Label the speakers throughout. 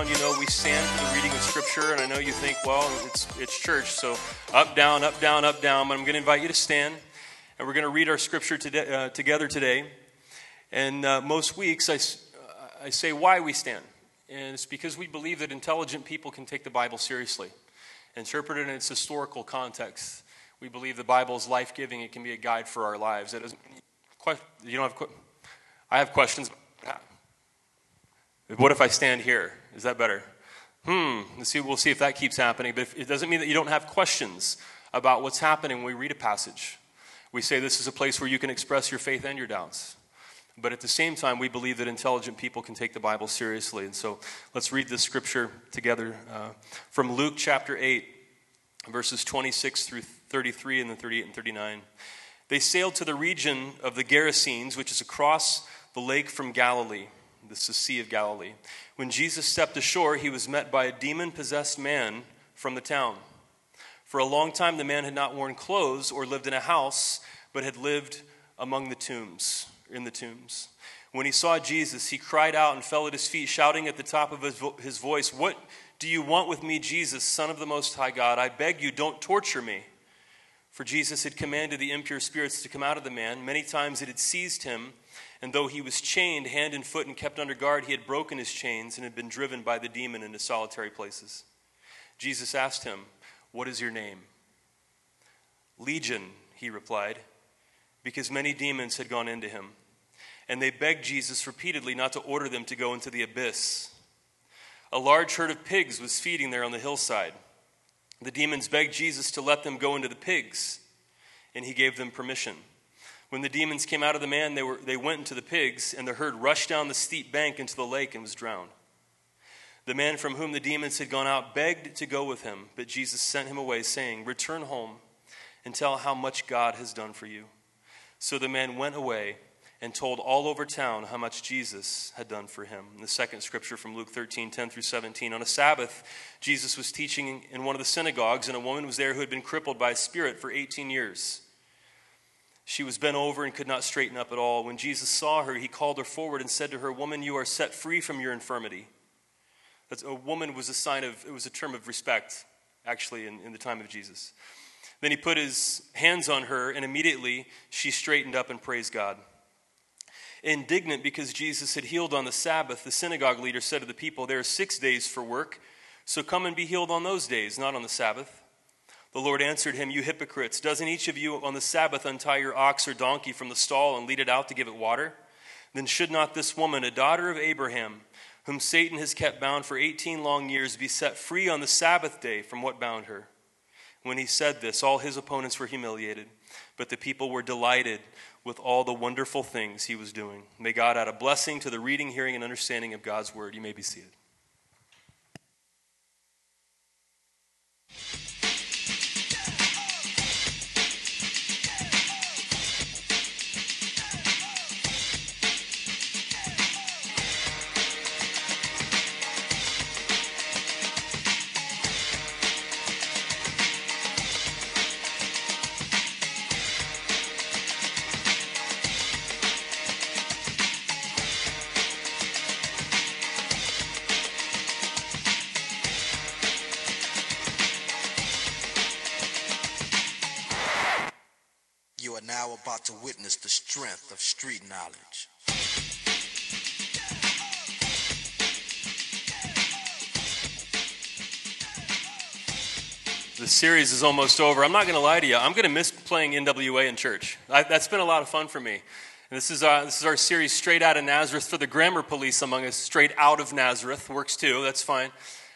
Speaker 1: down, you know we stand for the reading of Scripture. And I know you think, well, it's, it's church, so up, down, up, down, up, down. But I'm going to invite you to stand, and we're going to read our Scripture today, uh, together today. And uh, most weeks I, I say why we stand. And it's because we believe that intelligent people can take the Bible seriously, interpret it in its historical context. We believe the Bible is life giving, it can be a guide for our lives. That doesn't, you don't have, I have questions. What if I stand here? Is that better? Hmm, let's see, we'll see if that keeps happening. But if, it doesn't mean that you don't have questions about what's happening when we read a passage. We say this is a place where you can express your faith and your doubts. But at the same time, we believe that intelligent people can take the Bible seriously. And so let's read this scripture together uh, from Luke chapter 8, verses 26 through 33, and then 38 and 39. They sailed to the region of the Gerasenes, which is across the lake from Galilee. This is the Sea of Galilee. When Jesus stepped ashore, he was met by a demon possessed man from the town. For a long time, the man had not worn clothes or lived in a house, but had lived among the tombs, in the tombs. When he saw Jesus, he cried out and fell at his feet, shouting at the top of his, vo- his voice, What do you want with me, Jesus, Son of the Most High God? I beg you, don't torture me. For Jesus had commanded the impure spirits to come out of the man. Many times it had seized him and though he was chained hand and foot and kept under guard, he had broken his chains and had been driven by the demon into solitary places. Jesus asked him, What is your name? Legion, he replied, because many demons had gone into him. And they begged Jesus repeatedly not to order them to go into the abyss. A large herd of pigs was feeding there on the hillside. The demons begged Jesus to let them go into the pigs, and he gave them permission. When the demons came out of the man, they, were, they went into the pigs, and the herd rushed down the steep bank into the lake and was drowned. The man from whom the demons had gone out begged to go with him, but Jesus sent him away, saying, Return home and tell how much God has done for you. So the man went away and told all over town how much Jesus had done for him. the second scripture from Luke 13, 10 through 17. On a Sabbath, Jesus was teaching in one of the synagogues, and a woman was there who had been crippled by a spirit for 18 years. She was bent over and could not straighten up at all. When Jesus saw her, he called her forward and said to her, Woman, you are set free from your infirmity. That's, a woman was a sign of, it was a term of respect, actually, in, in the time of Jesus. Then he put his hands on her, and immediately she straightened up and praised God. Indignant because Jesus had healed on the Sabbath, the synagogue leader said to the people, There are six days for work, so come and be healed on those days, not on the Sabbath. The Lord answered him, You hypocrites, doesn't each of you on the Sabbath untie your ox or donkey from the stall and lead it out to give it water? Then should not this woman, a daughter of Abraham, whom Satan has kept bound for 18 long years, be set free on the Sabbath day from what bound her? When he said this, all his opponents were humiliated, but the people were delighted with all the wonderful things he was doing. May God add a blessing to the reading, hearing, and understanding of God's word. You may be seated.
Speaker 2: Strength of street knowledge.
Speaker 1: The series is almost over. I'm not going to lie to you. I'm going to miss playing NWA in church. I, that's been a lot of fun for me. And this is, our, this is our series, Straight Outta Nazareth, for the grammar police among us. Straight Out of Nazareth works too. That's fine.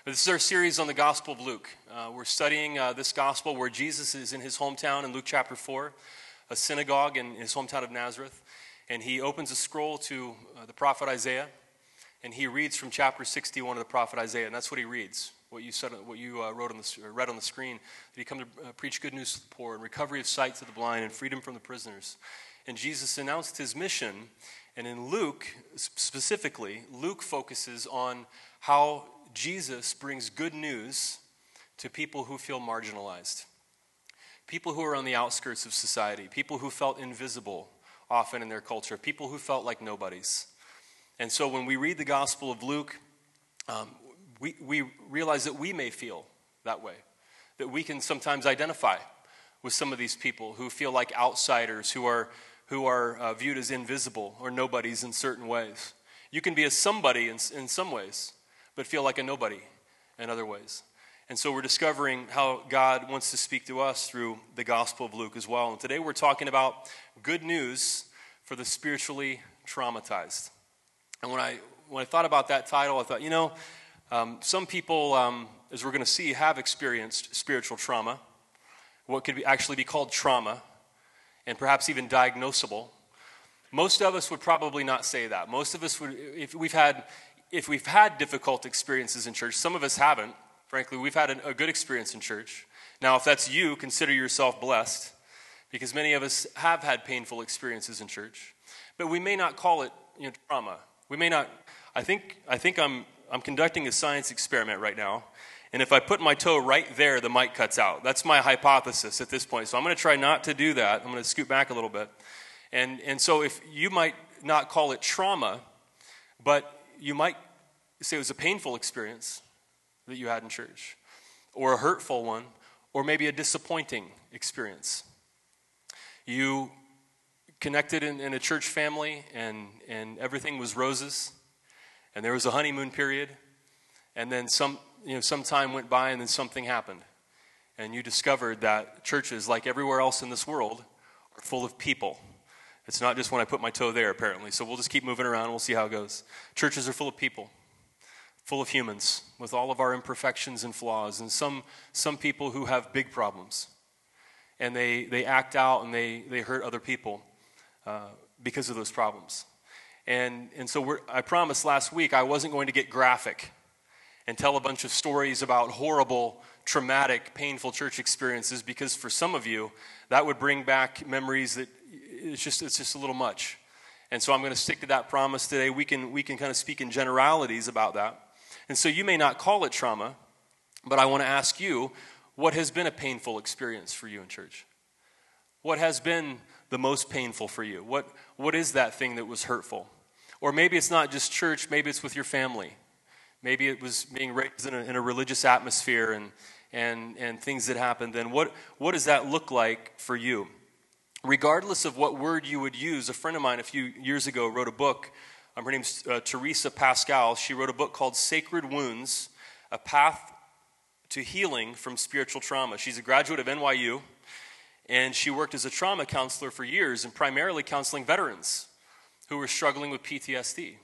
Speaker 1: But this is our series on the Gospel of Luke. Uh, we're studying uh, this gospel where Jesus is in his hometown in Luke chapter 4, a synagogue in his hometown of Nazareth and he opens a scroll to uh, the prophet Isaiah, and he reads from chapter 61 of the prophet Isaiah, and that's what he reads. What you said, what you uh, wrote on the, read on the screen, that he come to uh, preach good news to the poor, and recovery of sight to the blind, and freedom from the prisoners. And Jesus announced his mission, and in Luke specifically, Luke focuses on how Jesus brings good news to people who feel marginalized, people who are on the outskirts of society, people who felt invisible, often in their culture, people who felt like nobodies. And so when we read the Gospel of Luke, um, we, we realize that we may feel that way, that we can sometimes identify with some of these people who feel like outsiders, who are, who are uh, viewed as invisible or nobodies in certain ways. You can be a somebody in, in some ways, but feel like a nobody in other ways. And so we're discovering how God wants to speak to us through the Gospel of Luke as well. And today we're talking about good news for the spiritually traumatized. And when I, when I thought about that title, I thought, you know, um, some people, um, as we're going to see, have experienced spiritual trauma, what could be, actually be called trauma, and perhaps even diagnosable. Most of us would probably not say that. Most of us would, if we've had, if we've had difficult experiences in church, some of us haven't. Frankly, we've had a, good experience in church. Now, if that's you, consider yourself blessed because many of us have had painful experiences in church. But we may not call it you know, trauma. We may not, I think, I think I'm, I'm conducting a science experiment right now. And if I put my toe right there, the mic cuts out. That's my hypothesis at this point. So I'm going to try not to do that. I'm going to scoot back a little bit. And, and so if you might not call it trauma, but you might say it was a painful experience that you had in church, or a hurtful one, or maybe a disappointing experience. You connected in, in, a church family and, and everything was roses, and there was a honeymoon period, and then some, you know, some time went by and then something happened. And you discovered that churches, like everywhere else in this world, are full of people. It's not just when I put my toe there, apparently. So we'll just keep moving around and we'll see how it goes. Churches are full of people full of humans with all of our imperfections and flaws, and some, some people who have big problems. And they, they act out and they, they hurt other people uh, because of those problems. And, and so I promised last week I wasn't going to get graphic and tell a bunch of stories about horrible, traumatic, painful church experiences because for some of you, that would bring back memories that it's just, it's just a little much. And so I'm going to stick to that promise today. We can, we can kind of speak in generalities about that. And so you may not call it trauma, but I want to ask you what has been a painful experience for you in church? What has been the most painful for you? What, what is that thing that was hurtful? Or maybe it's not just church, maybe it's with your family. Maybe it was being raised in a, in a religious atmosphere and, and, and things that happened then. What, what does that look like for you? Regardless of what word you would use, a friend of mine a few years ago wrote a book um, her name's uh, Teresa Pasquale. She wrote a book called Sacred Wounds A Path to Healing from Spiritual Trauma. She's a graduate of NYU, and she worked as a trauma counselor for years and primarily counseling veterans who were struggling with PTSD.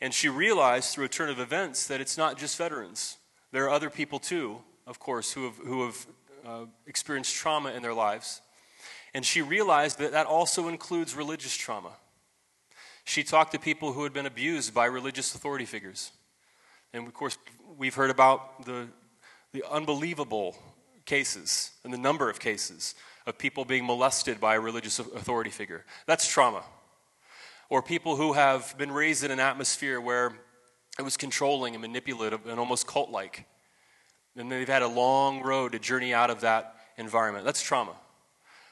Speaker 1: And she realized through a turn of events that it's not just veterans, there are other people too, of course, who have, who have uh, experienced trauma in their lives. And she realized that that also includes religious trauma. She talked to people who had been abused by religious authority figures. And of course, we've heard about the, the unbelievable cases and the number of cases of people being molested by a religious authority figure. That's trauma. Or people who have been raised in an atmosphere where it was controlling and manipulative and almost cult like. And they've had a long road to journey out of that environment. That's trauma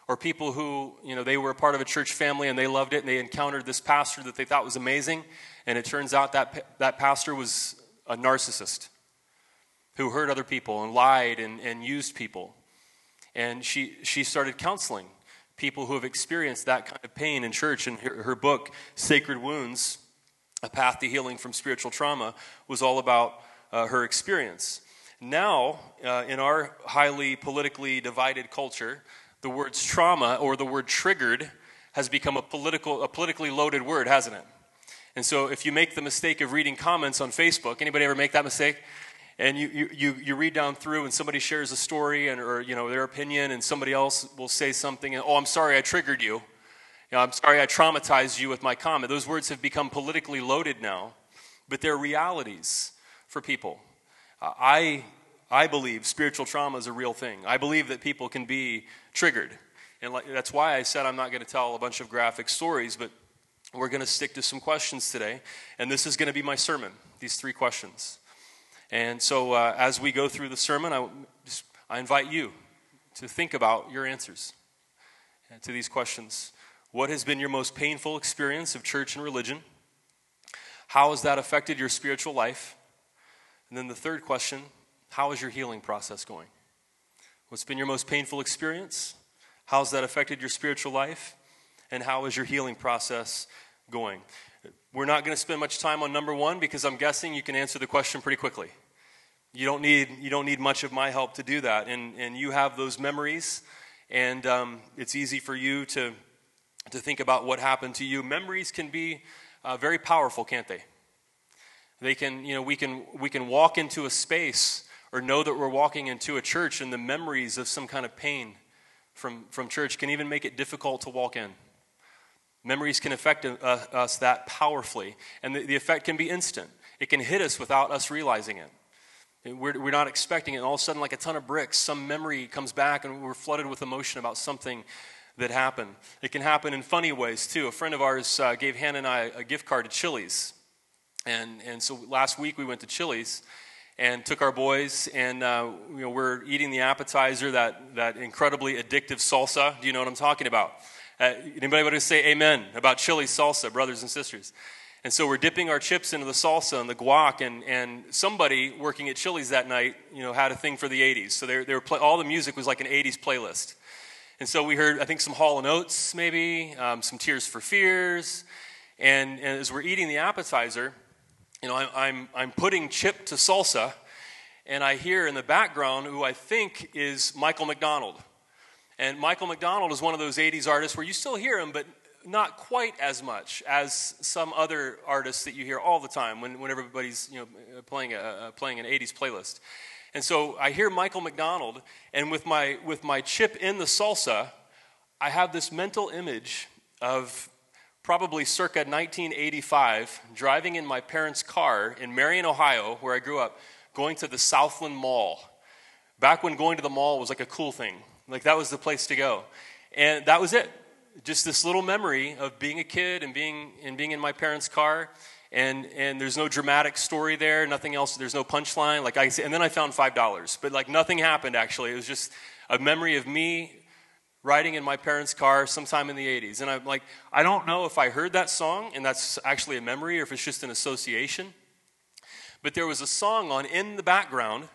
Speaker 1: or people who, you know, they were a part of a church family and they loved it and they encountered this pastor that they thought was amazing, and it turns out that that pastor was a narcissist who hurt other people and lied and, and used people. And she, she started counseling people who have experienced that kind of pain in church. And her, her book, Sacred Wounds A Path to Healing from Spiritual Trauma, was all about uh, her experience. Now, uh, in our highly politically divided culture, the words trauma or the word triggered has become a political a politically loaded word hasn't it? And so if you make the mistake of reading comments on facebook anybody ever make that mistake? And you, you, you, read down through and somebody shares a story and, or you know their opinion and somebody else will say something and oh i'm sorry i triggered you, you know, i'm sorry i traumatized you with my comment. Those words have become politically loaded now but they're realities for people. Uh, i I believe spiritual trauma is a real thing. I believe that people can be triggered. And like, that's why I said I'm not going to tell a bunch of graphic stories, but we're going to stick to some questions today. And this is going to be my sermon, these three questions. And so uh, as we go through the sermon, I, just, I invite you to think about your answers to these questions. What has been your most painful experience of church and religion? How has that affected your spiritual life? And then the third question how is your healing process going? What's been your most painful experience? How's that affected your spiritual life? And how is your healing process going? We're not going to spend much time on number one because I'm guessing you can answer the question pretty quickly. You don't need, you don't need much of my help to do that. And, and you have those memories, and um, it's easy for you to, to think about what happened to you. Memories can be uh, very powerful, can't they? They can, you know, we can, we can walk into a space or know that we're walking into a church and the memories of some kind of pain from, from church can even make it difficult to walk in. Memories can affect uh, us that powerfully, and the, the, effect can be instant. It can hit us without us realizing it. We're, we're not expecting it, and all of a sudden, like a ton of bricks, some memory comes back, and we're flooded with emotion about something that happened. It can happen in funny ways, too. A friend of ours uh, gave Hannah and I a gift card to Chili's. And, and so last week we went to Chili's, and took our boys, and uh, you know, we're eating the appetizer, that, that incredibly addictive salsa. Do you know what I'm talking about? Uh, anybody want to say amen about chili salsa, brothers and sisters? And so we're dipping our chips into the salsa and the guac, and, and somebody working at Chili's that night, you know, had a thing for the 80s. So they, they were play, all the music was like an 80s playlist. And so we heard, I think, some Hall & Oates, maybe, um, some Tears for Fears. And, and as we're eating the appetizer, you know, I'm, I'm, putting chip to salsa, and I hear in the background who I think is Michael McDonald. And Michael McDonald is one of those 80s artists where you still hear him, but not quite as much as some other artists that you hear all the time when, when everybody's you know, uh, playing, a, uh, playing an 80s playlist. And so I hear Michael McDonald, and with my, with my chip in the salsa, I have this mental image of probably circa 1985, driving in my parents' car in Marion, Ohio, where I grew up, going to the Southland Mall. Back when going to the mall was like a cool thing, like that was the place to go. And that was it. Just this little memory of being a kid and being, and being in my parents' car. And, and there's no dramatic story there, nothing else, there's no punchline. Like I, and then I found $5, but like nothing happened actually. It was just a memory of me riding in my parents' car sometime in the 80s. And I'm like, I don't know if I heard that song and that's actually a memory or if it's just an association. But there was a song on in the background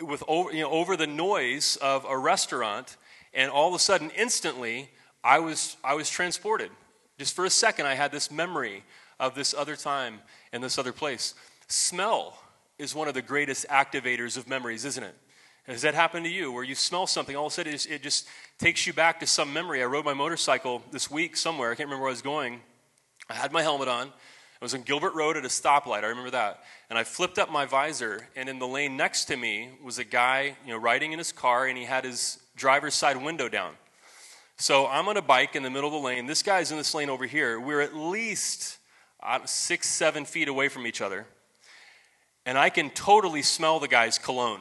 Speaker 1: with over, you know, over the noise of a restaurant, and all of a sudden, instantly, I was, I was transported. Just for a second, I had this memory of this other time and this other place. Smell is one of the greatest activators of memories, isn't it? Has that happened to you where you smell something, all of a sudden it just takes you back to some memory? I rode my motorcycle this week somewhere, I can't remember where I was going. I had my helmet on. I was on Gilbert Road at a stoplight, I remember that. And I flipped up my visor, and in the lane next to me was a guy, you know, riding in his car, and he had his driver's side window down. So I'm on a bike in the middle of the lane. This guy's in this lane over here. We're at least uh, six, seven feet away from each other. And I can totally smell the guy's cologne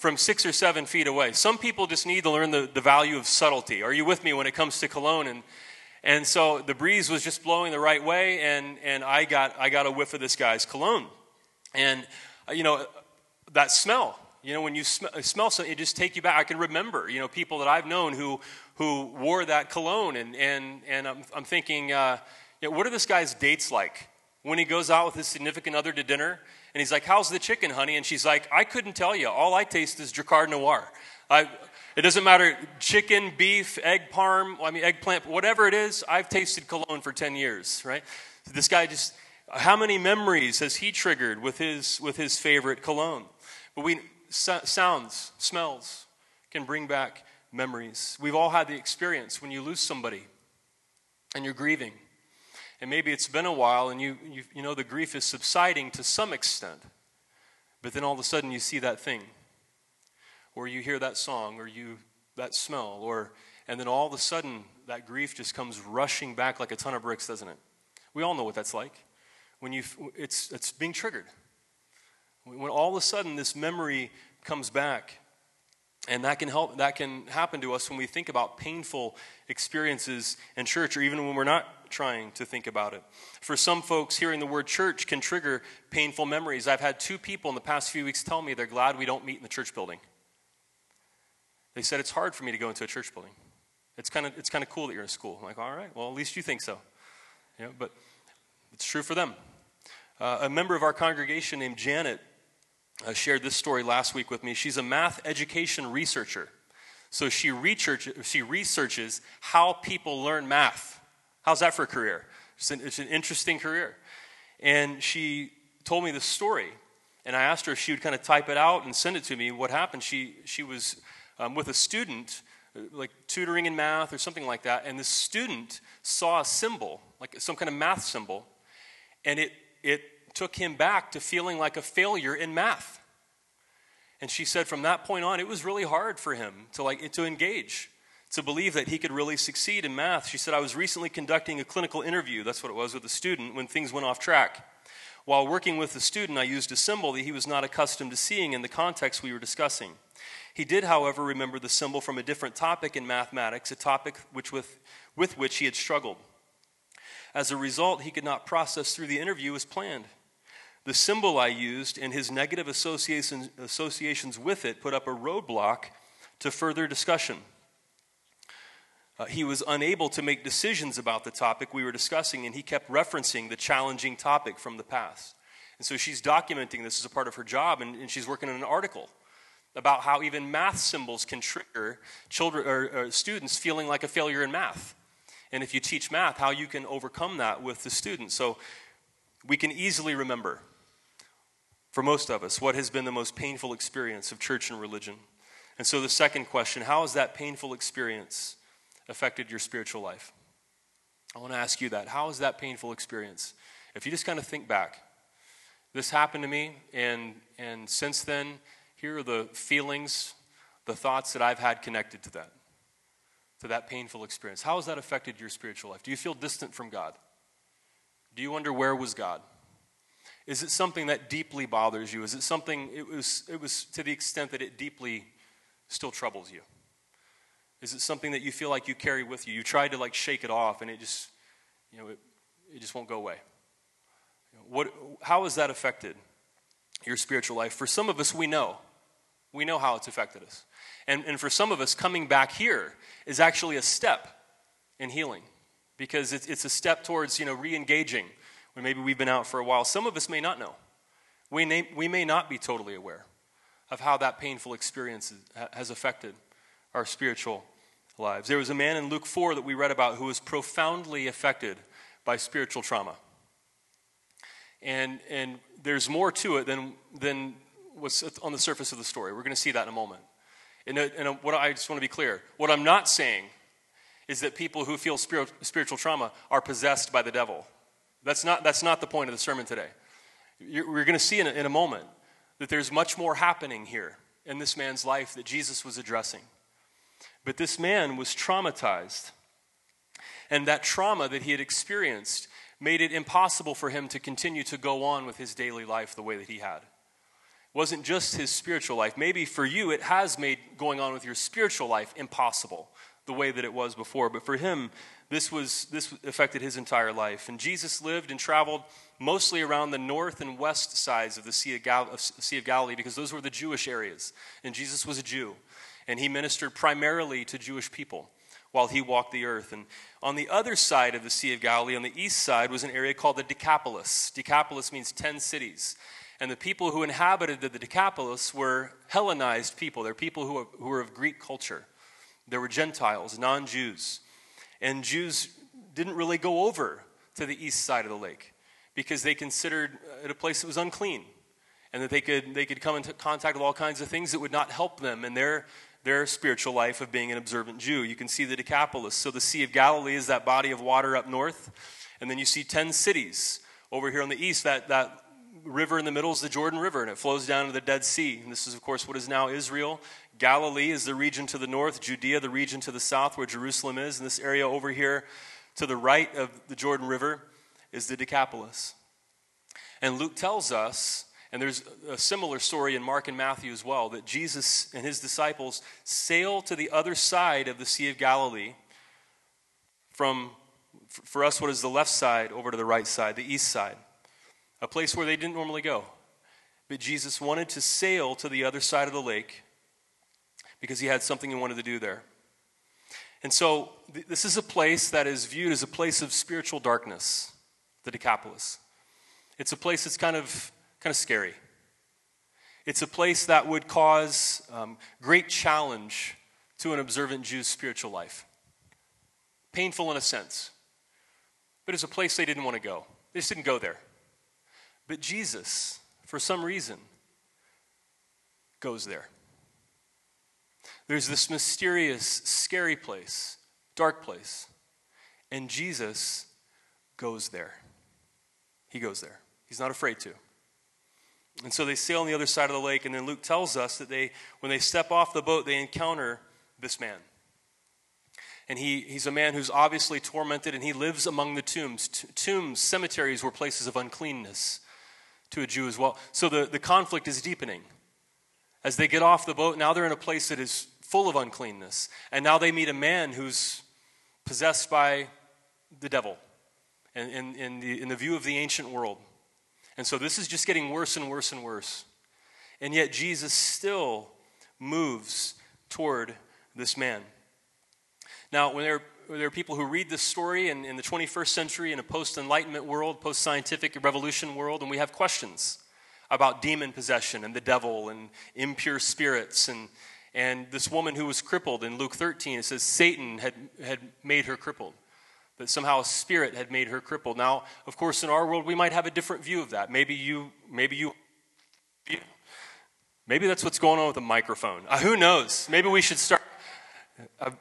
Speaker 1: from six or seven feet away. Some people just need to learn the, the value of subtlety. Are you with me when it comes to cologne? And, and so the breeze was just blowing the right way, and, and I, got, I got a whiff of this guy's cologne. And, uh, you know, that smell, you know, when you sm- smell something, it just take you back. I can remember, you know, people that I've known who, who wore that cologne, and, and, and I'm, I'm thinking, uh, you know, what are this guy's dates like? When he goes out with his significant other to dinner, and he's like, How's the chicken, honey? And she's like, I couldn't tell you. All I taste is Drakkar Noir. I, it doesn't matter chicken, beef, egg parm, I mean, eggplant, whatever it is, I've tasted cologne for 10 years, right? This guy just, how many memories has he triggered with his, with his favorite cologne? But we, sounds, smells can bring back memories. We've all had the experience when you lose somebody and you're grieving and maybe it's been a while and you, you, you know the grief is subsiding to some extent. But then all of a sudden you see that thing, or you hear that song, or you that smell, or and then all of a sudden that grief just comes rushing back like a ton of bricks, doesn't it? We all know what that's like. When you it's it's being triggered. When all of a sudden this memory comes back and that can help that can happen to us when we think about painful experiences in church or even when we're not trying to think about it. For some folks, hearing the word church can trigger painful memories. I've had two people in the past few weeks tell me they're glad we don't meet in the church building. They said it's hard for me to go into a church building. It's kind of it's kind of cool that you're in school. I'm like, all right, well at least you think so. Yeah, but it's true for them. Uh, a member of our congregation named Janet uh, shared this story last week with me. She's a math education researcher. So she, research, she researches how people learn math. How's that for a career? It's an, it's an interesting career. And she told me the story. And I asked her if she would kind of type it out and send it to me. What happened? She, she was um, with a student, uh, like tutoring in math or something like that. And the student saw a symbol, like some kind of math symbol. And it, it took him back to feeling like a failure in math. And she said from that point on, it was really hard for him to, like, to engage, to believe that he could really succeed in math. She said, I was recently conducting a clinical interview, that's what it was, with a student when things went off track. While working with the student, I used a symbol that he was not accustomed to seeing in the context we were discussing. He did, however, remember the symbol from a different topic in mathematics, a topic which with, with which he had struggled. As a result, he could not process through the interview as planned. The symbol I used and his negative associations, associations with it put up a roadblock to further discussion. Uh, he was unable to make decisions about the topic we were discussing, and he kept referencing the challenging topic from the past. And so she's documenting this as a part of her job, and, and she's working on an article about how even math symbols can trigger children or, or students feeling like a failure in math. And if you teach math, how you can overcome that with the students. So we can easily remember, for most of us, what has been the most painful experience of church and religion. And so the second question how has that painful experience affected your spiritual life? I want to ask you that. How has that painful experience? If you just kind of think back, this happened to me, and, and since then, here are the feelings, the thoughts that I've had connected to that, to that painful experience. How has that affected your spiritual life? Do you feel distant from God? Do you wonder where was God? Is it something that deeply bothers you? Is it something, it was, it was to the extent that it deeply still troubles you? Is it something that you feel like you carry with you? You tried to like shake it off and it just, you know, it, it just won't go away. What, how has that affected your spiritual life? For some of us, we know. We know how it's affected us. And, and for some of us, coming back here is actually a step in healing because it's, it's a step towards, you know, re-engaging when maybe we've been out for a while. Some of us may not know. We, may, we may not be totally aware of how that painful experience has affected our spiritual lives. There was a man in Luke 4 that we read about who was profoundly affected by spiritual trauma. And, and there's more to it than, than what's on the surface of the story. We're going to see that in a moment. And, uh, and uh, what I just want to be clear what I'm not saying is that people who feel spiritual trauma are possessed by the devil. That's not, that's not the point of the sermon today. You're, we're going to see in a, in a moment that there's much more happening here in this man's life that Jesus was addressing. But this man was traumatized. And that trauma that he had experienced made it impossible for him to continue to go on with his daily life the way that he had. It wasn't just his spiritual life. Maybe for you, it has made going on with your spiritual life impossible the way that it was before. But for him, this, was, this affected his entire life. And Jesus lived and traveled mostly around the north and west sides of the Sea of, Gal- sea of Galilee because those were the Jewish areas. And Jesus was a Jew. And he ministered primarily to Jewish people while he walked the earth. And on the other side of the Sea of Galilee, on the east side, was an area called the Decapolis. Decapolis means 10 cities. And the people who inhabited the Decapolis were Hellenized people. They're people who, who were of Greek culture. There were Gentiles, non Jews. And Jews didn't really go over to the east side of the lake because they considered it a place that was unclean and that they could, they could come into contact with all kinds of things that would not help them in their their spiritual life of being an observant Jew. You can see the Decapolis. So the Sea of Galilee is that body of water up north. And then you see 10 cities over here on the east. That, that river in the middle is the Jordan River, and it flows down to the Dead Sea. And this is, of course, what is now Israel. Galilee is the region to the north, Judea, the region to the south, where Jerusalem is. And this area over here to the right of the Jordan River is the Decapolis. And Luke tells us and there's a similar story in Mark and Matthew as well that Jesus and his disciples sail to the other side of the Sea of Galilee from, for us, what is the left side over to the right side, the east side, a place where they didn't normally go. But Jesus wanted to sail to the other side of the lake because he had something he wanted to do there. And so, th- this is a place that is viewed as a place of spiritual darkness, the Decapolis. It's a place that's kind of kind of scary. It's a place that would cause um, great challenge to an observant Jew's spiritual life. Painful in a sense, but it's a place they didn't want to go. They just didn't go there. But Jesus, for some reason, goes there. There's this mysterious, scary place, dark place, and Jesus goes there. He goes there. He's not afraid to. And so they sail on the other side of the lake, and then Luke tells us that they, when they step off the boat, they encounter this man. And he, he's a man who's obviously tormented, and he lives among the tombs. T- tombs, cemeteries were places of uncleanness to a Jew as well. So the, the conflict is deepening. As they get off the boat, now they're in a place that is full of uncleanness. And now they meet a man who's possessed by the devil in, in, in, the, in the view of the ancient world. And so this is just getting worse and worse and worse. And yet Jesus still moves toward this man. Now, when there, there are people who read this story in, in the 21st century in a post Enlightenment world, post scientific revolution world, and we have questions about demon possession and the devil and impure spirits and, and this woman who was crippled in Luke 13, it says Satan had, had made her crippled. That somehow a spirit had made her crippled. Now, of course, in our world, we might have a different view of that. Maybe you, maybe you, maybe that's what's going on with the microphone. Uh, who knows? Maybe we should start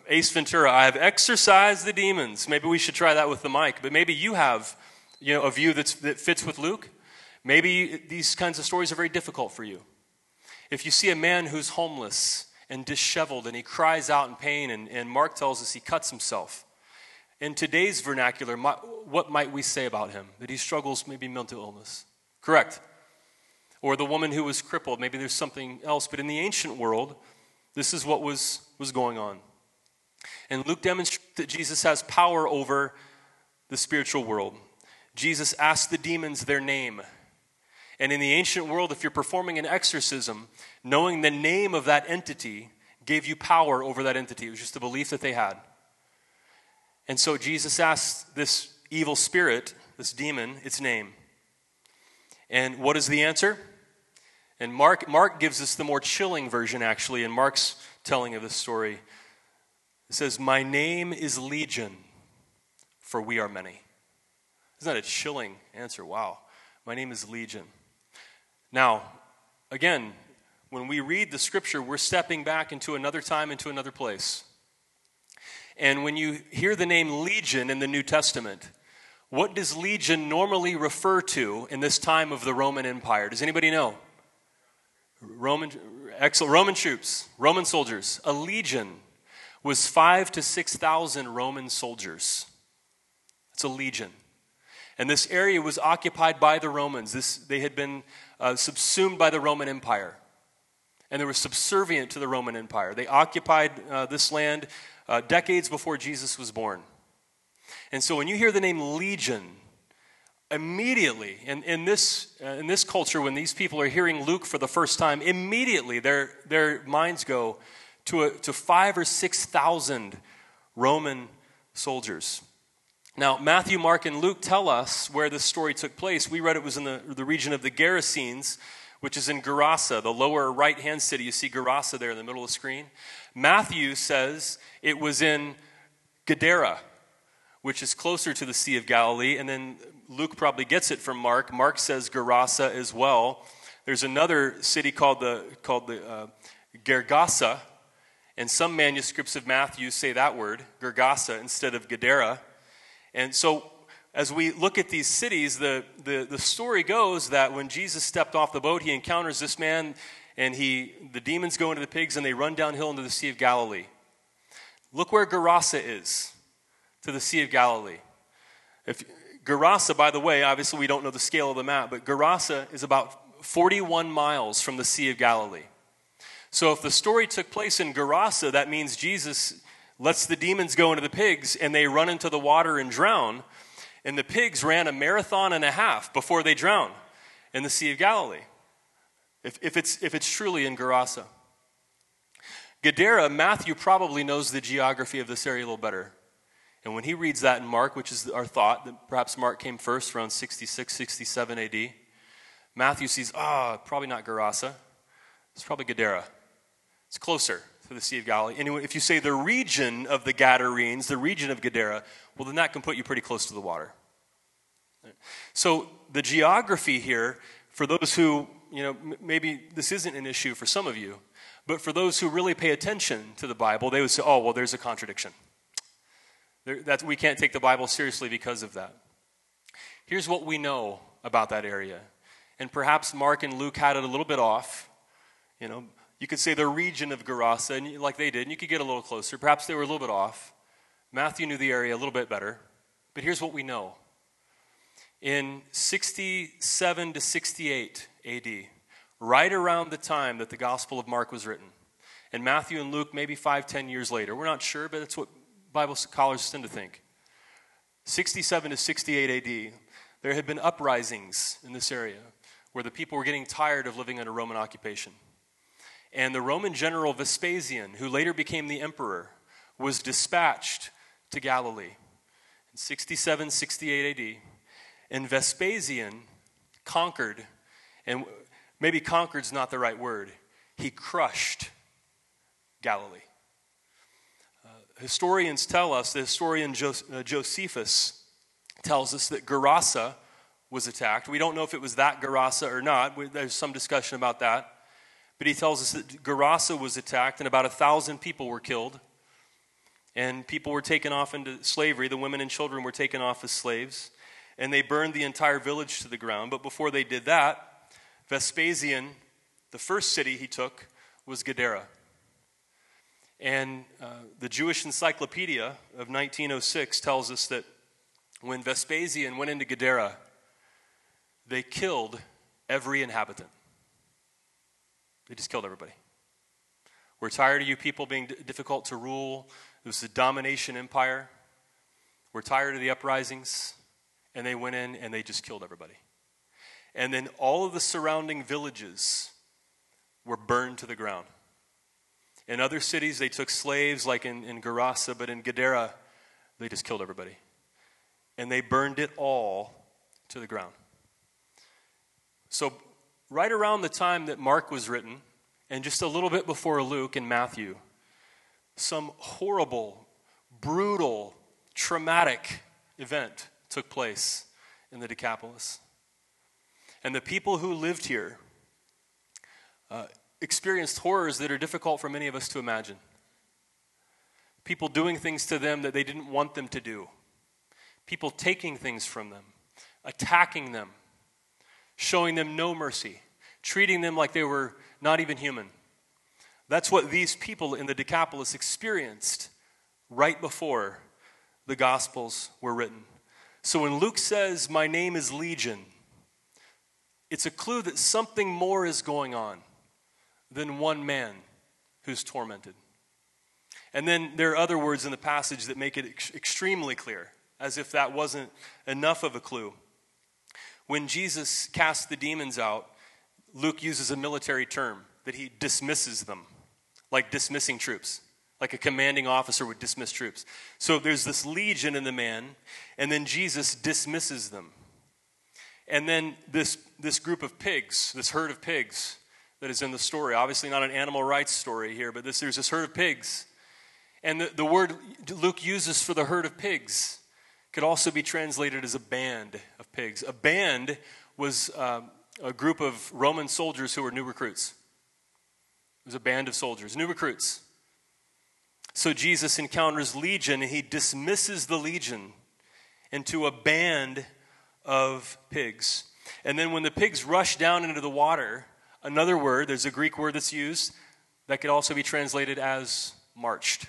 Speaker 1: Ace Ventura, I have exorcised the demons. Maybe we should try that with the mic. But maybe you have, you know, a view that's, that fits with Luke. Maybe these kinds of stories are very difficult for you. If you see a man who's homeless and disheveled and he cries out in pain, and, and Mark tells us he cuts himself. In today's vernacular, what might we say about him? That he struggles maybe mental illness. Correct. Or the woman who was crippled, maybe there's something else. But in the ancient world, this is what was, was going on. And Luke demonstrates that Jesus has power over the spiritual world. Jesus asked the demons their name. And in the ancient world, if you're performing an exorcism, knowing the name of that entity gave you power over that entity. It was just a belief that they had. And so Jesus asked this evil spirit, this demon, its name. And what is the answer? And Mark, Mark gives us the more chilling version, actually, in Mark's telling of this story. It says, My name is Legion, for we are many. Isn't that a chilling answer? Wow. My name is Legion. Now, again, when we read the scripture, we're stepping back into another time, into another place. And when you hear the name Legion in the New Testament, what does Legion normally refer to in this time of the Roman Empire? Does anybody know? Roman, excellent, Roman troops, Roman soldiers. A legion was five to 6,000 Roman soldiers. It's a legion. And this area was occupied by the Romans. This, they had been uh, subsumed by the Roman Empire. And they were subservient to the Roman Empire. They occupied uh, this land uh, decades before Jesus was born. And so when you hear the name Legion, immediately in, in, this, uh, in this culture, when these people are hearing Luke for the first time, immediately their, their minds go to, a, to five or 6,000 Roman soldiers. Now, Matthew, Mark, and Luke tell us where this story took place. We read it was in the, the region of the Gerasenes, which is in Gerasa, the lower right hand city. You see Gerasa there in the middle of the screen. Matthew says it was in Gadara, which is closer to the Sea of Galilee. And then Luke probably gets it from Mark. Mark says Gerasa as well. There's another city called the, called the uh, Gergesa, and some manuscripts of Matthew say that word, Gergesa, instead of Gadara. And so, as we look at these cities, the, the, the story goes that when Jesus stepped off the boat, he encounters this man, and he, the demons go into the pigs, and they run downhill into the Sea of Galilee. Look where Gerasa is to the Sea of Galilee. If, Gerasa, by the way, obviously we don't know the scale of the map, but Gerasa is about 41 miles from the Sea of Galilee. So if the story took place in Gerasa, that means Jesus lets the demons go into the pigs and they run into the water and drown. And the pigs ran a marathon and a half before they drown in the Sea of Galilee. If, if, it's, if it's truly in Gerasa. Gadara, Matthew probably knows the geography of this area a little better. And when he reads that in Mark, which is our thought that perhaps Mark came first around 66, 67 AD, Matthew sees, ah, oh, probably not Gerasa. It's probably Gadara. It's closer to the Sea of Galilee. Anyway, if you say the region of the Gadarenes, the region of Gadara, well, then that can put you pretty close to the water. So the geography here, for those who, you know, maybe this isn't an issue for some of you, but for those who really pay attention to the Bible, they would say, oh, well, there's a contradiction. There, that, we can't take the Bible seriously because of that. Here's what we know about that area. And perhaps Mark and Luke had it a little bit off. You know, you could say the region of Gerasa, and like they did, and you could get a little closer. Perhaps they were a little bit off. Matthew knew the area a little bit better. But here's what we know. In 67 to 68 AD, right around the time that the Gospel of Mark was written, and Matthew and Luke maybe five, ten years later, we're not sure, but that's what Bible scholars tend to think. 67 to 68 AD, there had been uprisings in this area where the people were getting tired of living under Roman occupation. And the Roman general Vespasian, who later became the emperor, was dispatched to Galilee in 67, 68 AD. And Vespasian conquered, and maybe conquered's not the right word, he crushed Galilee. Uh, historians tell us, the historian Jos- uh, Josephus tells us that Gerasa was attacked. We don't know if it was that Gerasa or not. We, there's some discussion about that. But he tells us that Gerasa was attacked and about a thousand people were killed. And people were taken off into slavery. The women and children were taken off as slaves. And they burned the entire village to the ground. But before they did that, Vespasian, the first city he took, was Gadara. And uh, the Jewish Encyclopedia of 1906 tells us that when Vespasian went into Gadara, they killed every inhabitant. They just killed everybody. We're tired of you people being d- difficult to rule. It was the domination empire. We're tired of the uprisings. And they went in and they just killed everybody. And then all of the surrounding villages were burned to the ground. In other cities, they took slaves, like in, in Gerasa, but in Gadara, they just killed everybody. And they burned it all to the ground. So right around the time that Mark was written, and just a little bit before Luke and Matthew, some horrible, brutal, traumatic event took place in the Decapolis. And the people who lived here uh, experienced horrors that are difficult for many of us to imagine. People doing things to them that they didn't want them to do, people taking things from them, attacking them, showing them no mercy, treating them like they were not even human. That's what these people in the Decapolis experienced right before the Gospels were written. So when Luke says, My name is Legion, it's a clue that something more is going on than one man who's tormented. And then there are other words in the passage that make it ex- extremely clear, as if that wasn't enough of a clue. When Jesus casts the demons out, Luke uses a military term that he dismisses them, like dismissing troops, like a commanding officer would dismiss troops. So there's this legion in the man, and then Jesus dismisses them. And then this, this group of pigs, this herd of pigs that is in the story, obviously not an animal rights story here, but this, there's this herd of pigs. And the, the word Luke uses for the herd of pigs could also be translated as a band of pigs. A band was um, a group of Roman soldiers who were new recruits. Was a band of soldiers, new recruits. So Jesus encounters legion and he dismisses the legion into a band of pigs. And then when the pigs rush down into the water, another word, there's a Greek word that's used that could also be translated as marched.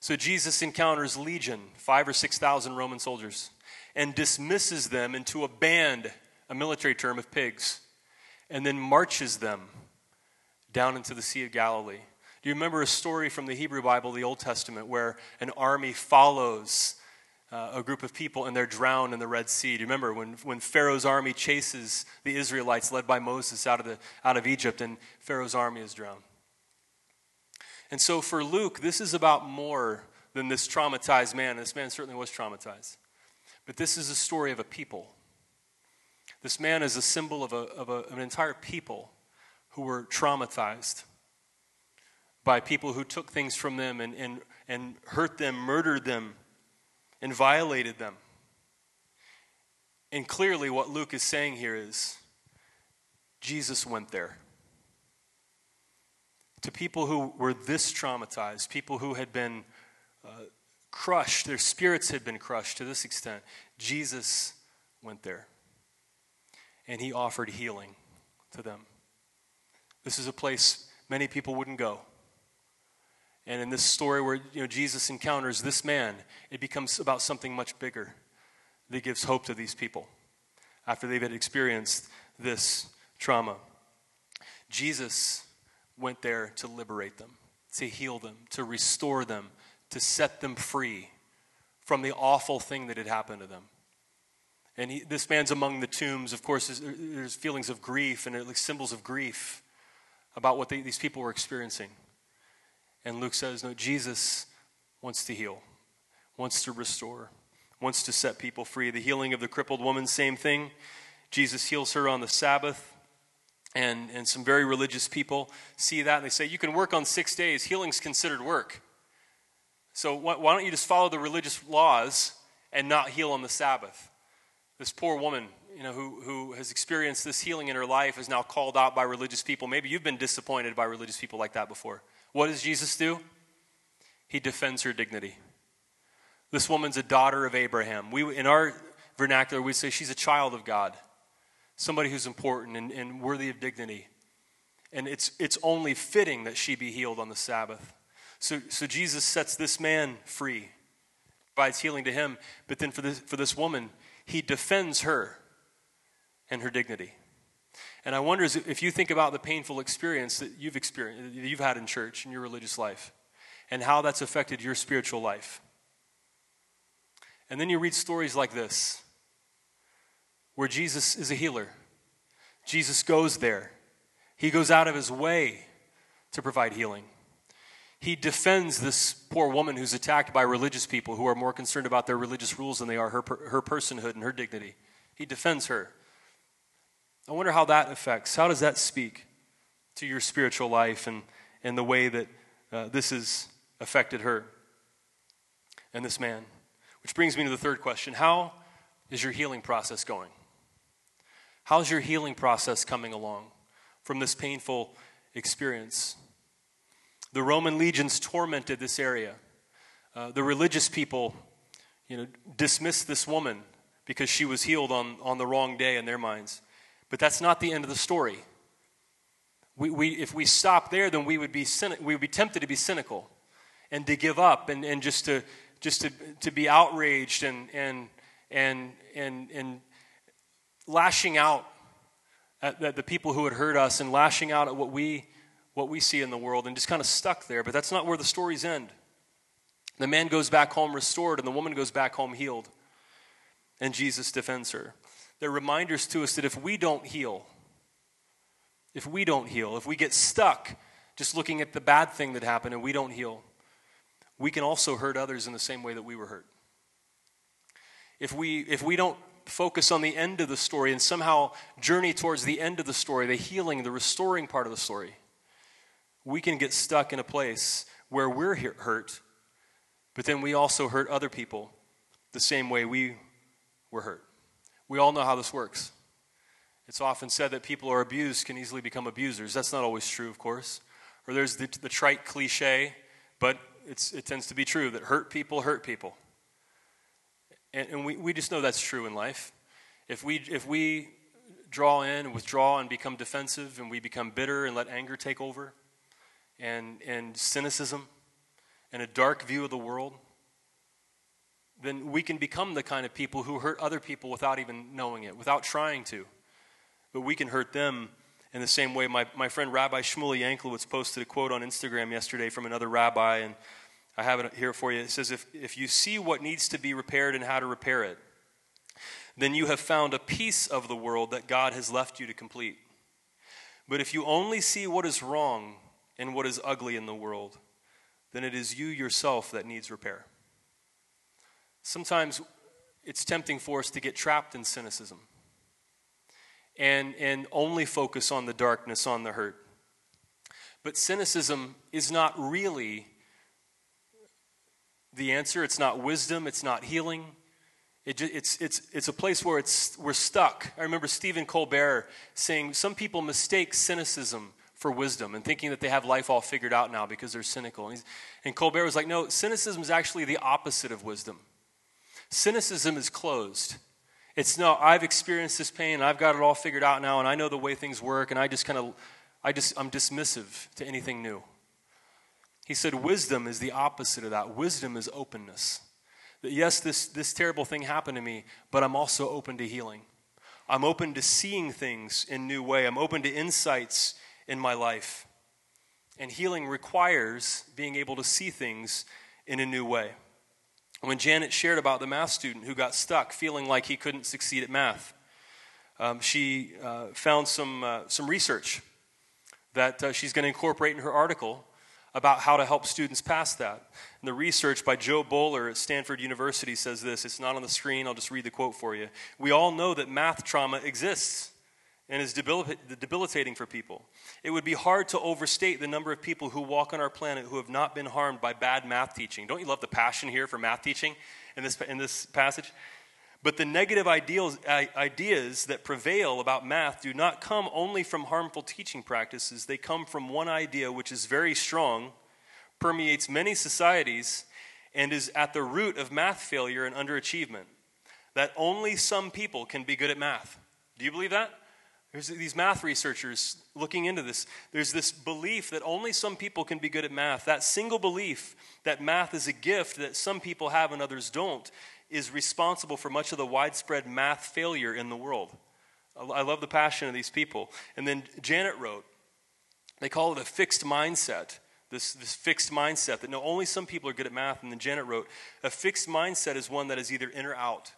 Speaker 1: So Jesus encounters legion, five or 6,000 Roman soldiers, and dismisses them into a band, a military term of pigs, and then marches them down into the Sea of Galilee. Do you remember a story from the Hebrew Bible, the Old Testament, where an army follows uh, a group of people and they're drowned in the Red Sea? Do you remember when, when Pharaoh's army chases the Israelites led by Moses out of, the, out of Egypt and Pharaoh's army is drowned? And so for Luke, this is about more than this traumatized man. This man certainly was traumatized. But this is a story of a people. This man is a symbol of, a, of, a, of an entire people who were traumatized by people who took things from them and, and, and hurt them, murdered them, and violated them. And clearly, what Luke is saying here is Jesus went there. To people who were this traumatized, people who had been uh, crushed, their spirits had been crushed to this extent, Jesus went there. And he offered healing to them. This is a place many people wouldn't go. And in this story where you know, Jesus encounters this man, it becomes about something much bigger that gives hope to these people after they've had experienced this trauma. Jesus went there to liberate them, to heal them, to restore them, to set them free from the awful thing that had happened to them. And he, this man's among the tombs. Of course, there's, there's feelings of grief and like symbols of grief about what they, these people were experiencing. And Luke says, No, Jesus wants to heal, wants to restore, wants to set people free. The healing of the crippled woman, same thing. Jesus heals her on the Sabbath. And, and some very religious people see that and they say, You can work on six days. Healing's considered work. So why, why don't you just follow the religious laws and not heal on the Sabbath? This poor woman, you know, who, who has experienced this healing in her life is now called out by religious people. Maybe you've been disappointed by religious people like that before. What does Jesus do? He defends her dignity. This woman's a daughter of Abraham. We, in our vernacular, we say she's a child of God, somebody who's important and, and worthy of dignity. And it's, it's only fitting that she be healed on the Sabbath. So, so Jesus sets this man free, provides healing to him. But then for this, for this woman, he defends her and her dignity. And I wonder if you think about the painful experience that you've experienced, that you've had in church in your religious life, and how that's affected your spiritual life. And then you read stories like this, where Jesus is a healer. Jesus goes there. He goes out of his way to provide healing. He defends this poor woman who's attacked by religious people who are more concerned about their religious rules than they are her, her personhood and her dignity. He defends her. I wonder how that affects, how does that speak to your spiritual life and, and the way that uh, this has affected her and this man? Which brings me to the third question How is your healing process going? How's your healing process coming along from this painful experience? The Roman legions tormented this area. Uh, the religious people, you know, dismissed this woman because she was healed on, on the wrong day in their minds. But that's not the end of the story. We, we, if we stop there, then we would, be we would be tempted to be cynical and to give up and, and just, to, just to, to be outraged and, and, and, and, and lashing out at, at the people who had hurt us and lashing out at what we, what we see in the world and just kind of stuck there. But that's not where the stories end. The man goes back home restored, and the woman goes back home healed. And Jesus defends her. They're reminders to us that if we don't heal, if we don't heal, if we get stuck just looking at the bad thing that happened and we don't heal, we can also hurt others in the same way that we were hurt. If we, if we don't focus on the end of the story and somehow journey towards the end of the story, the healing, the restoring part of the story, we can get stuck in a place where we're hurt, but then we also hurt other people the same way we were hurt. We all know how this works. It's often said that people who are abused can easily become abusers. That's not always true, of course. Or there's the, the trite cliche, but it tends to be true that hurt people hurt people. And, and we, we just know that's true in life. If we, if we draw in withdraw and become defensive and we become bitter and let anger take over and, and cynicism and a dark view of the world, then we can become the kind of people who hurt other people without even knowing it, without trying to. But we can hurt them in the same way. My, my friend Rabbi Shmuel Yanklowitz posted a quote on Instagram yesterday from another rabbi, and I have it here for you. It says, if, if you see what needs to be repaired and how to repair it, then you have found a piece of the world that God has left you to complete. But if you only see what is wrong and what is ugly in the world, then it is you yourself that needs repair. Sometimes it's tempting for us to get trapped in cynicism and, and only focus on the darkness, on the hurt. But cynicism is not really the answer. It's not wisdom, it's not healing. It, it's, it's, it's a place where it's, we're stuck. I remember Stephen Colbert saying some people mistake cynicism for wisdom and thinking that they have life all figured out now because they're cynical. And, and Colbert was like, no, cynicism is actually the opposite of wisdom. Cynicism is closed. It's no, I've experienced this pain, I've got it all figured out now, and I know the way things work, and I just kind of, I just, I'm dismissive to anything new. He said, wisdom is the opposite of that. Wisdom is openness. That yes, this, this terrible thing happened to me, but I'm also open to healing. I'm open to seeing things in new way. I'm open to insights in my life. And healing requires being able to see things in a new way. When Janet shared about the math student who got stuck feeling like he couldn't succeed at math, um, she uh, found some, uh, some research that uh, she's going to incorporate in her article about how to help students pass that. And the research by Jo Boaler at Stanford University says this. It's not on the screen, I'll just read the quote for you. We all know that math trauma exists and is debilitating for people. It would be hard to overstate the number of people who walk on our planet who have not been harmed by bad math teaching. Don't you love the passion here for math teaching in this, in this passage? But the negative ideals, ideas that prevail about math do not come only from harmful teaching practices. They come from one idea which is very strong, permeates many societies, and is at the root of math failure and underachievement that only some people can be good at math. Do you believe that? There's these math researchers looking into this. There's this belief that only some people can be good at math. That single belief that math is a gift that some people have and others don't is responsible for much of the widespread math failure in the world. I love the passion of these people. And then Janet wrote, they call it a fixed mindset. This, this fixed mindset that no, only some people are good at math. And then Janet wrote, a fixed mindset is one that is either in or out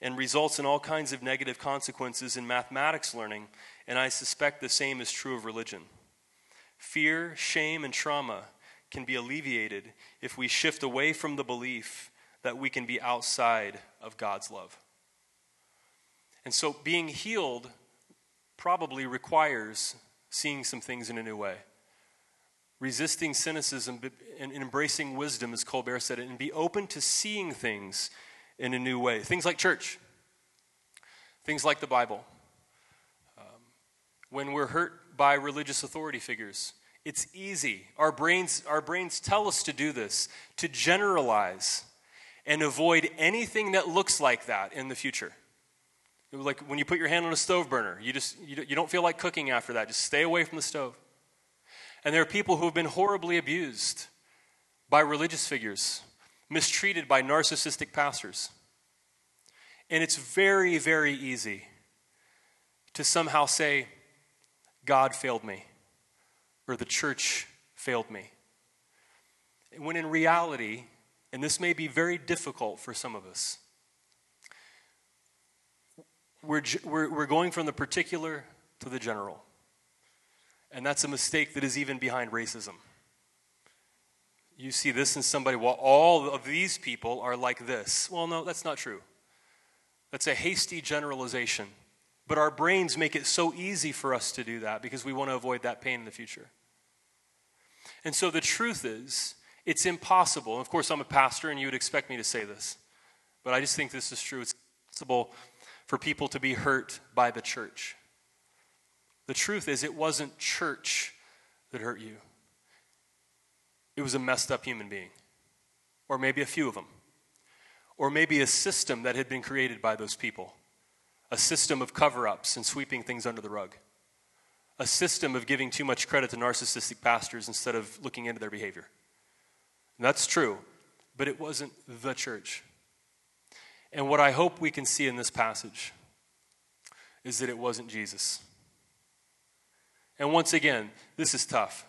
Speaker 1: and results in all kinds of negative consequences in mathematics learning, and I suspect the same is true of religion. Fear, shame, and trauma can be alleviated if we shift away from the belief that we can be outside of God's love. And so being healed probably requires seeing some things in a new way. Resisting cynicism and embracing wisdom, as Colbert said it, and be open to seeing things in a new way. Things like church, things like the Bible. Um, when we're hurt by religious authority figures, it's easy. Our brains, our brains tell us to do this, to generalize and avoid anything that looks like that in the future. Like when you put your hand on a stove burner, you just you don't feel like cooking after that. Just stay away from the stove. And there are people who have been horribly abused by religious figures mistreated by narcissistic pastors. And it's very, very easy to somehow say, God failed me, or the church failed me. When in reality, and this may be very difficult for some of us, we're, we're, we're going from the particular to the general. And that's a mistake that is even behind racism you see this in somebody, well, all of these people are like this. Well, no, that's not true. That's a hasty generalization. But our brains make it so easy for us to do that because we want to avoid that pain in the future. And so the truth is, it's impossible. Of course, I'm a pastor and you would expect me to say this, but I just think this is true. It's impossible for people to be hurt by the church. The truth is, it wasn't church that hurt you. It was a messed up human being, or maybe a few of them, or maybe a system that had been created by those people, a system of cover ups and sweeping things under the rug, a system of giving too much credit to narcissistic pastors instead of looking into their behavior. And that's true, but it wasn't the church. And what I hope we can see in this passage is that it wasn't Jesus. And once again, this is tough.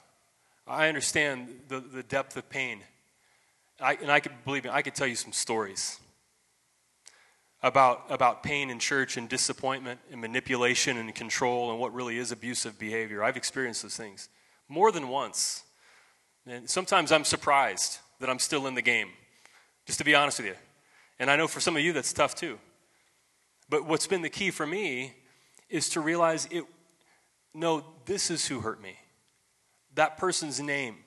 Speaker 1: I understand the, the depth of pain. I, and I could believe me, I could tell you some stories about, about pain in church and disappointment and manipulation and control and what really is abusive behavior. I've experienced those things more than once. And sometimes I'm surprised that I'm still in the game, just to be honest with you. And I know for some of you that's tough too. But what's been the key for me is to realize it no, this is who hurt me. That person's name.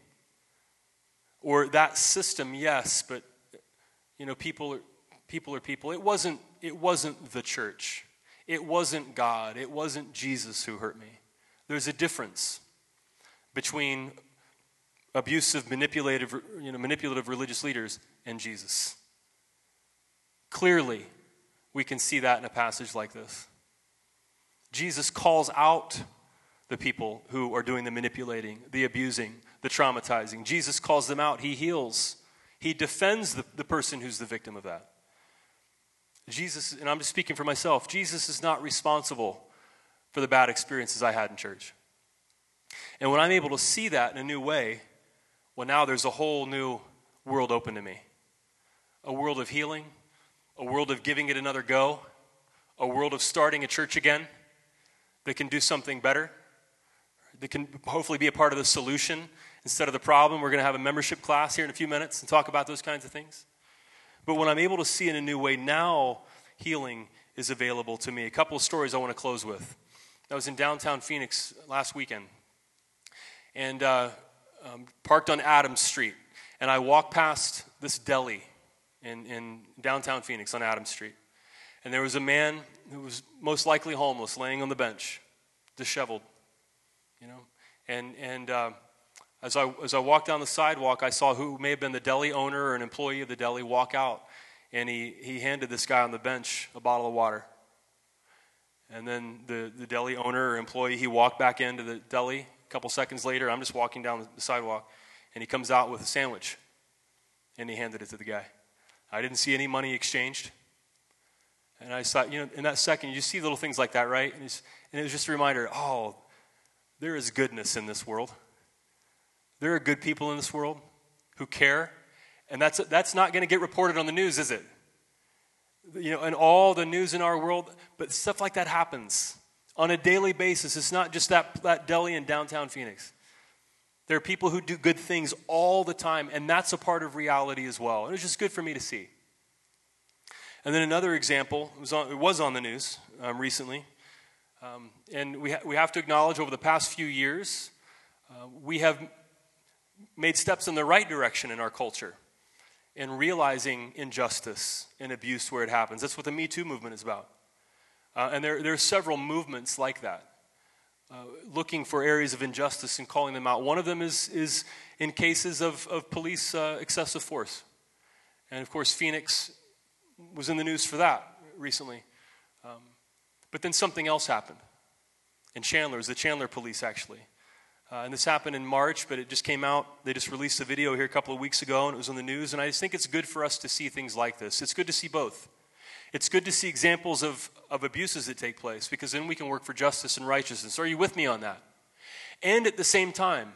Speaker 1: Or that system, yes, but you know, people are people are people. It wasn't it wasn't the church. It wasn't God. It wasn't Jesus who hurt me. There's a difference between abusive, manipulative, you know, manipulative religious leaders and Jesus. Clearly, we can see that in a passage like this. Jesus calls out the people who are doing the manipulating, the abusing, the traumatizing. Jesus calls them out. He heals. He defends the, the person who's the victim of that. Jesus, and I'm just speaking for myself, Jesus is not responsible for the bad experiences I had in church. And when I'm able to see that in a new way, well, now there's a whole new world open to me a world of healing, a world of giving it another go, a world of starting a church again that can do something better, that can hopefully be a part of the solution instead of the problem. We're going to have a membership class here in a few minutes and talk about those kinds of things. But when I'm able to see in a new way, now healing is available to me. A couple of stories I want to close with. I was in downtown Phoenix last weekend and uh, um, parked on Adams Street. And I walked past this deli in, in downtown Phoenix on Adams Street. And there was a man who was most likely homeless laying on the bench, disheveled, you know. And, and uh, as, I, as I walked down the sidewalk, I saw who may have been the deli owner or an employee of the deli walk out. And he, he handed this guy on the bench a bottle of water. And then the, the deli owner or employee, he walked back into the deli. A couple seconds later, I'm just walking down the sidewalk, and he comes out with a sandwich. And he handed it to the guy. I didn't see any money exchanged. And I thought, you know, in that second, you see little things like that, right? And, and it was just a reminder oh, there is goodness in this world. There are good people in this world who care. And that's, that's not going to get reported on the news, is it? You know, and all the news in our world, but stuff like that happens on a daily basis. It's not just that, that deli in downtown Phoenix. There are people who do good things all the time, and that's a part of reality as well. And it's just good for me to see. And then another example, it was on, it was on the news um, recently. Um, and we, ha- we have to acknowledge over the past few years, uh, we have made steps in the right direction in our culture in realizing injustice and abuse where it happens. That's what the Me Too movement is about. Uh, and there, there are several movements like that. Uh, looking for areas of injustice and calling them out. One of them is, is in cases of, of police uh, excessive force. And of course, Phoenix was in the news for that recently. Um, but then something else happened. In Chandler, the Chandler police actually. Uh, and this happened in March, but it just came out. They just released a video here a couple of weeks ago, and it was on the news. And I just think it's good for us to see things like this. It's good to see both. It's good to see examples of, of abuses that take place because then we can work for justice and righteousness. Are you with me on that? And at the same time,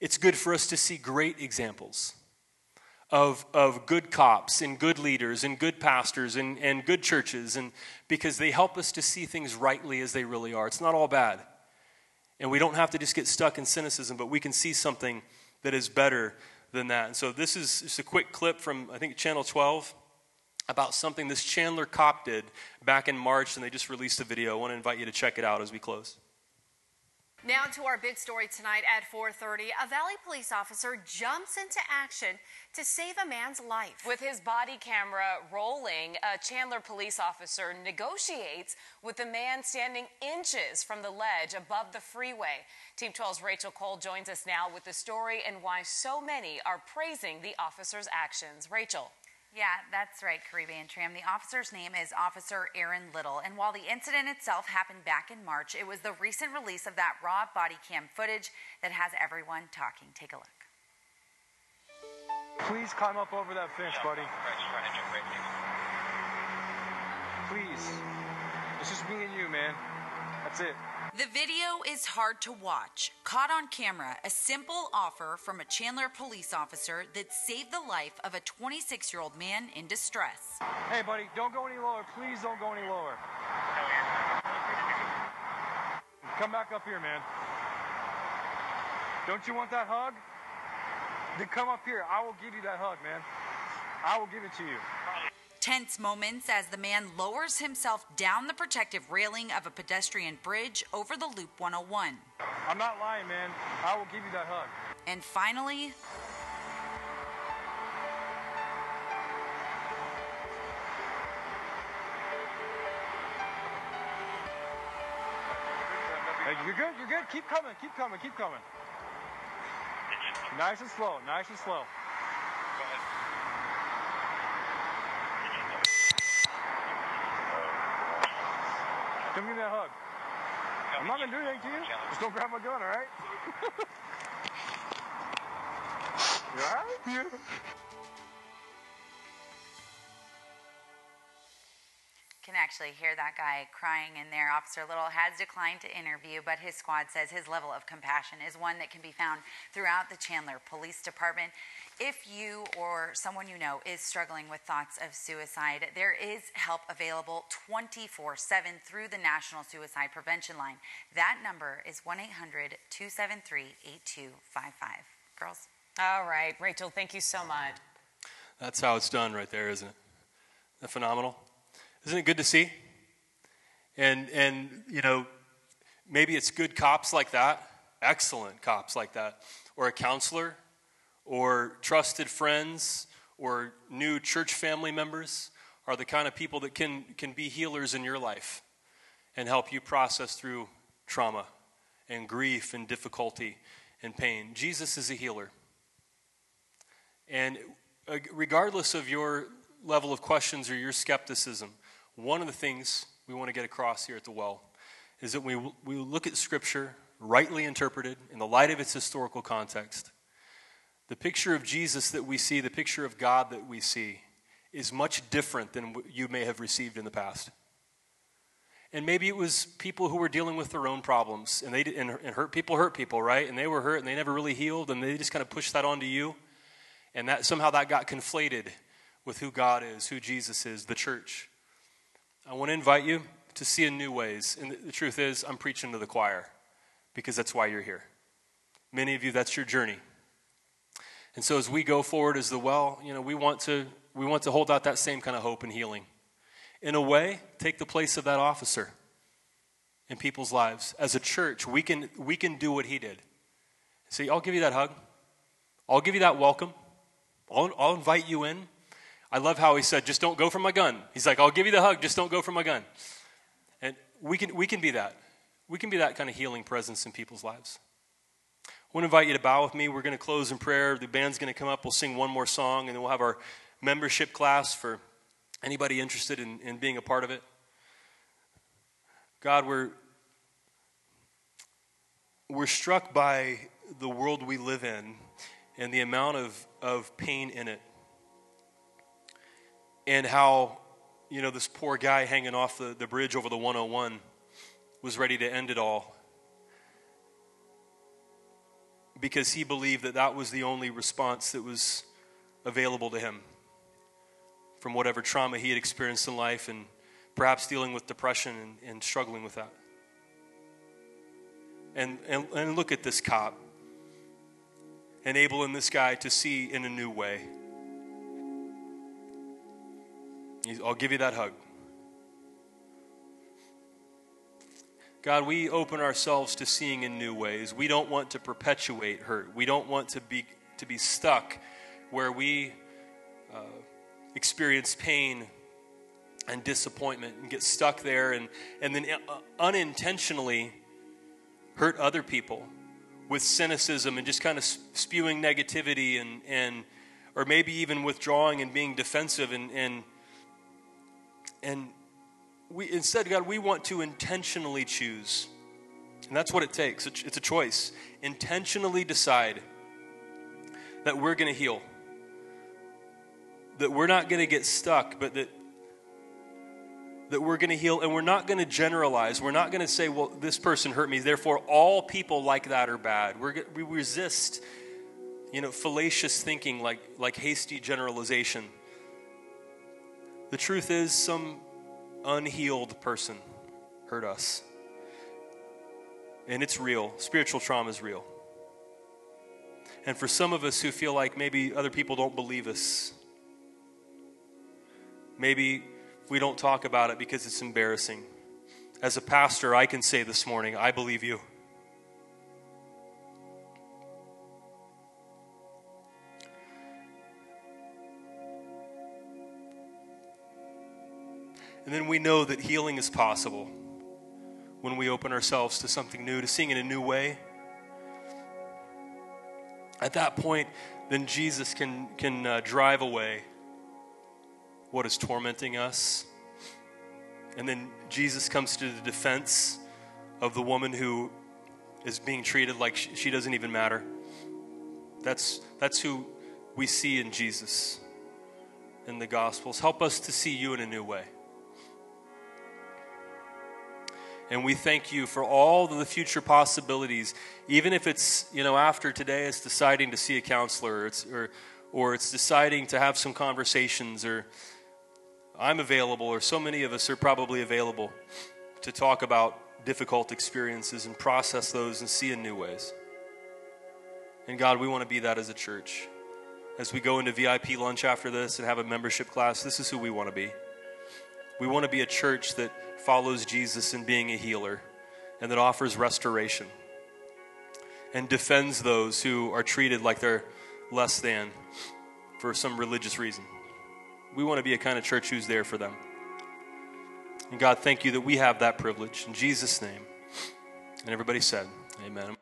Speaker 1: it's good for us to see great examples of, of good cops and good leaders and good pastors and, and good churches and because they help us to see things rightly as they really are. It's not all bad. And we don't have to just get stuck in cynicism, but we can see something that is better than that. And so this is just a quick clip from, I think, Channel 12 about something this Chandler cop did back in March, and they just released a video. I want to invite you to check it out as we close.
Speaker 3: Now to our big story tonight at 4:30. A Valley police officer jumps into action to save a man's life.
Speaker 4: With his body camera rolling, a Chandler police officer negotiates with the man standing inches from the ledge above the freeway. Team 12's Rachel Cole joins us now with the story and why so many are praising the officer's actions. Rachel.
Speaker 5: Yeah, that's right, Caribe and Tram. The officer's name is Officer Aaron Little. And while the incident itself happened back in March, it was the recent release of that raw body cam footage that has everyone talking. Take a look.
Speaker 6: Please climb up over that fence, buddy. Please. It's just me and you, man. That's it.
Speaker 5: The video is hard to watch. Caught on camera, a simple offer from a Chandler police officer that saved the life of a 26 year old man in distress.
Speaker 6: Hey, buddy, don't go any lower. Please don't go any lower. Come back up here, man. Don't you want that hug? Then come up here. I will give you that hug, man. I will give it to you.
Speaker 5: Tense moments as the man lowers himself down the protective railing of a pedestrian bridge over the Loop 101.
Speaker 6: I'm not lying, man. I will give you that hug.
Speaker 5: And finally,
Speaker 6: you're good. You're good. Keep coming. Keep coming. Keep coming. Nice and slow. Nice and slow. Come give me that hug. I'm not gonna do anything to you. Just don't grab my gun, all right? you all right? Yeah.
Speaker 5: can actually hear that guy crying in there. Officer Little has declined to interview, but his squad says his level of compassion is one that can be found throughout the Chandler Police Department. If you or someone you know is struggling with thoughts of suicide, there is help available 24 7 through the National Suicide Prevention Line. That number is 1 800 273 8255. Girls?
Speaker 4: All right, Rachel, thank you so much.
Speaker 1: That's how it's done right there, isn't it? Isn't that phenomenal? Isn't it good to see? And and you know, maybe it's good cops like that, excellent cops like that, or a counselor, or trusted friends, or new church family members are the kind of people that can can be healers in your life and help you process through trauma and grief and difficulty and pain. Jesus is a healer. And uh, regardless of your level of questions or your skepticism, one of the things we want to get across here at the well is that we, we look at Scripture rightly interpreted in the light of its historical context. The picture of Jesus that we see, the picture of God that we see, is much different than what you may have received in the past. And maybe it was people who were dealing with their own problems, and they and, and hurt people hurt people, right? And they were hurt, and they never really healed, and they just kind of pushed that onto you, and that somehow that got conflated with who God is, who Jesus is, the church. I want to invite you to see in new ways. And the truth is, I'm preaching to the choir because that's why you're here. Many of you, that's your journey. And so as we go forward as the well, you know, we want to we want to hold out that same kind of hope and healing. In a way, take the place of that officer in people's lives. As a church, we can we can do what he did. See, I'll give you that hug. I'll give you that welcome. I'll, I'll invite you in. I love how he said, just don't go for my gun. He's like, I'll give you the hug, just don't go for my gun. And we can, we can be that. We can be that kind of healing presence in people's lives. I want to invite you to bow with me. We're going to close in prayer. The band's going to come up. We'll sing one more song, and then we'll have our membership class for anybody interested in, in being a part of it. God, we're, we're struck by the world we live in and the amount of, of pain in it and how, you know, this poor guy hanging off the, the bridge over the 101 was ready to end it all because he believed that that was the only response that was available to him from whatever trauma he had experienced in life and perhaps dealing with depression and, and struggling with that. And, and, and look at this cop, enabling this guy to see in a new way. I'll give you that hug. God, we open ourselves to seeing in new ways. We don't want to perpetuate hurt. We don't want to be, to be stuck where we uh, experience pain and disappointment and get stuck there and, and then uh, unintentionally hurt other people with cynicism and just kind of spewing negativity and, and or maybe even withdrawing and being defensive and, and and we, instead, God, we want to intentionally choose. And that's what it takes. It's a choice. Intentionally decide that we're going to heal. That we're not going to get stuck, but that that we're going to heal and we're not going to generalize. We're not going to say, well, this person hurt me, therefore all people like that are bad. We're, we resist, you know, fallacious thinking like, like hasty generalization. The truth is, some unhealed person hurt us. And it's real. Spiritual trauma is real. And for some of us who feel like maybe other people don't believe us, Maybe we don't talk about it because it's embarrassing. As a pastor, I can say this morning, I believe you. And then we know that healing is possible when we open ourselves to something new, to seeing in a new way. At that point, then Jesus can, can uh, drive away what is tormenting us. And then Jesus comes to the defense of the woman who is being treated like she, she doesn't even matter. That's, that's who we see in Jesus in the Gospels. Help us to see you in a new way. And we thank you for all of the future possibilities, even if it's, you know, after today it's deciding to see a counselor or it's, or, or it's deciding to have some conversations or I'm available or so many of us are probably available to talk about difficult experiences and process those and see in new ways. And God, we want to be that as a church. As we go into VIP lunch after this and have a membership class, this is who we want to be. We want to be a church that follows Jesus in being a healer and that offers restoration and defends those who are treated like they're less than for some religious reason. We want to be a kind of church who's there for them. And God, thank you that we have that privilege. In Jesus' name. And everybody said, Amen.